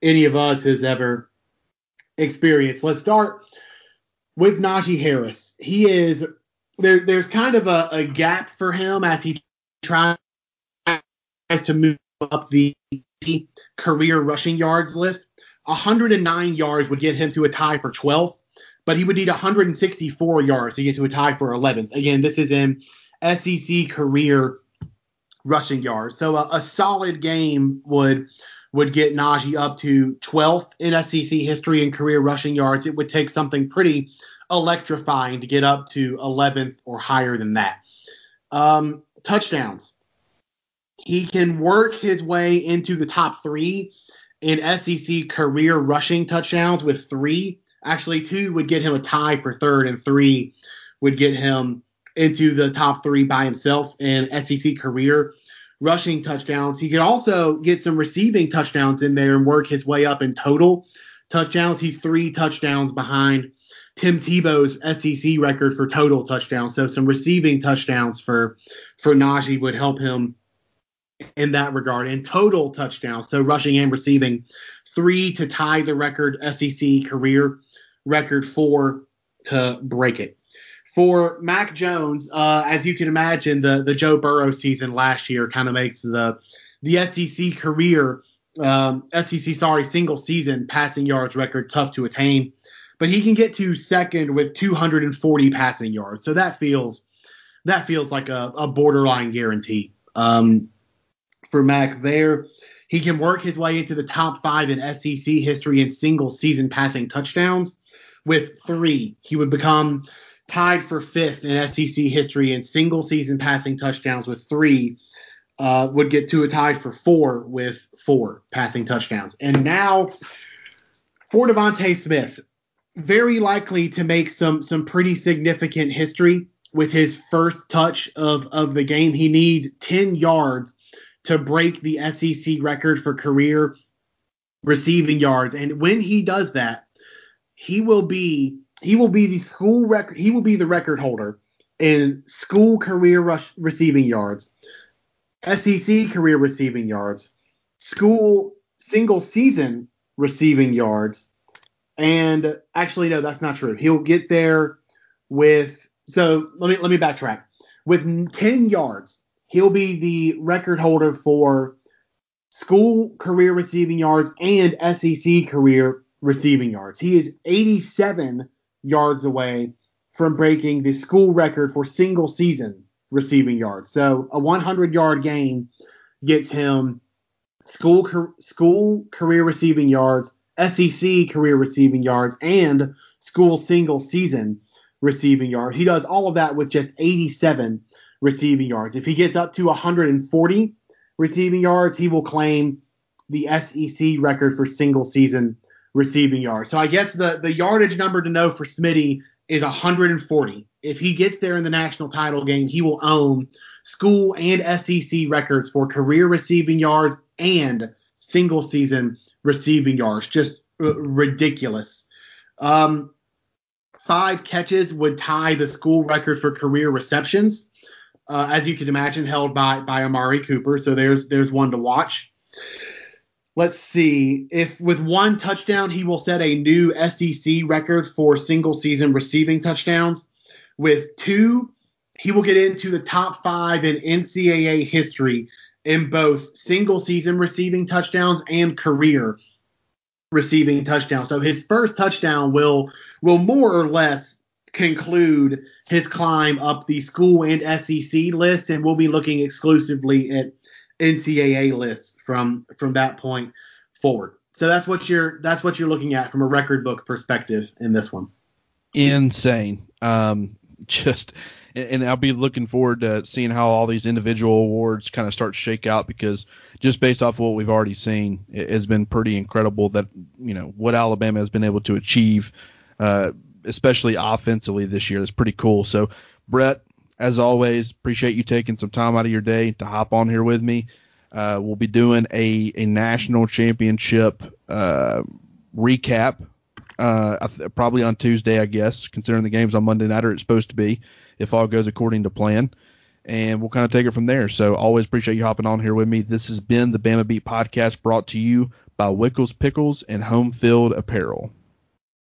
any of us has ever experienced. Let's start with Najee Harris. He is there. There's kind of a, a gap for him as he tries to move up the career rushing yards list. 109 yards would get him to a tie for 12th, but he would need 164 yards to get to a tie for 11th. Again, this is in SEC career rushing yards. So a, a solid game would would get Najee up to 12th in SEC history in career rushing yards. It would take something pretty electrifying to get up to 11th or higher than that. Um, touchdowns. He can work his way into the top three in SEC career rushing touchdowns with three. Actually, two would get him a tie for third, and three would get him into the top three by himself in SEC career rushing touchdowns. He could also get some receiving touchdowns in there and work his way up in total touchdowns. He's three touchdowns behind Tim Tebow's SEC record for total touchdowns. So some receiving touchdowns for for Najee would help him in that regard. And total touchdowns, so rushing and receiving, three to tie the record SEC career record, four to break it. For Mac Jones, uh, as you can imagine, the the Joe Burrow season last year kind of makes the the SEC career, um, SEC sorry, single season passing yards record tough to attain. But he can get to second with 240 passing yards, so that feels that feels like a, a borderline guarantee. Um, for Mac there. He can work his way into the top five in SEC history in single season passing touchdowns with three. He would become tied for fifth in SEC history in single season passing touchdowns with three. Uh, would get to a tied for four with four passing touchdowns. And now for DeVonta Smith, very likely to make some some pretty significant history with his first touch of of the game. He needs 10 yards to break the SEC record for career receiving yards. And when he does that, he will be he will be the school record he will be the record holder in school career rush receiving yards, SEC career receiving yards, school single season receiving yards, and actually no, that's not true. He'll get there with so let me let me backtrack. With 10 yards, he'll be the record holder for school career receiving yards and SEC career receiving yards. He is 87 yards away from breaking the school record for single season receiving yards. So a 100 yard game gets him school school career receiving yards, SEC career receiving yards, and school single season receiving yards. He does all of that with just 87 receiving yards. If he gets up to 140 receiving yards, he will claim the SEC record for single season receiving yards. So I guess the the yardage number to know for Smitty is 140. If he gets there in the national title game, he will own school and SEC records for career receiving yards and single season receiving yards. Just r- ridiculous. Um, five catches would tie the school record for career receptions, uh, as you can imagine, held by by Amari Cooper. So there's there's one to watch. Let's see if with one touchdown he will set a new SEC record for single season receiving touchdowns. With two, he will get into the top five in NCAA history in both single season receiving touchdowns and career receiving touchdowns. So his first touchdown will will more or less conclude his climb up the school and SEC list, and we'll be looking exclusively at NCAA lists from from that point forward. So that's what you're that's what you're looking at from a record book perspective in this one. Insane. Um, just and I'll be looking forward to seeing how all these individual awards kind of start to shake out because just based off of what we've already seen, it has been pretty incredible that you know what Alabama has been able to achieve, uh, especially offensively this year. That's pretty cool. So, Brett, as always, appreciate you taking some time out of your day to hop on here with me. Uh, we'll be doing a a national championship uh, recap uh, probably on Tuesday, I guess, considering the game's on Monday night or it's supposed to be if all goes according to plan. And we'll kind of take it from there. So always appreciate you hopping on here with me. This has been the Bama Beat podcast brought to you by Wickles Pickles and Home Field Apparel.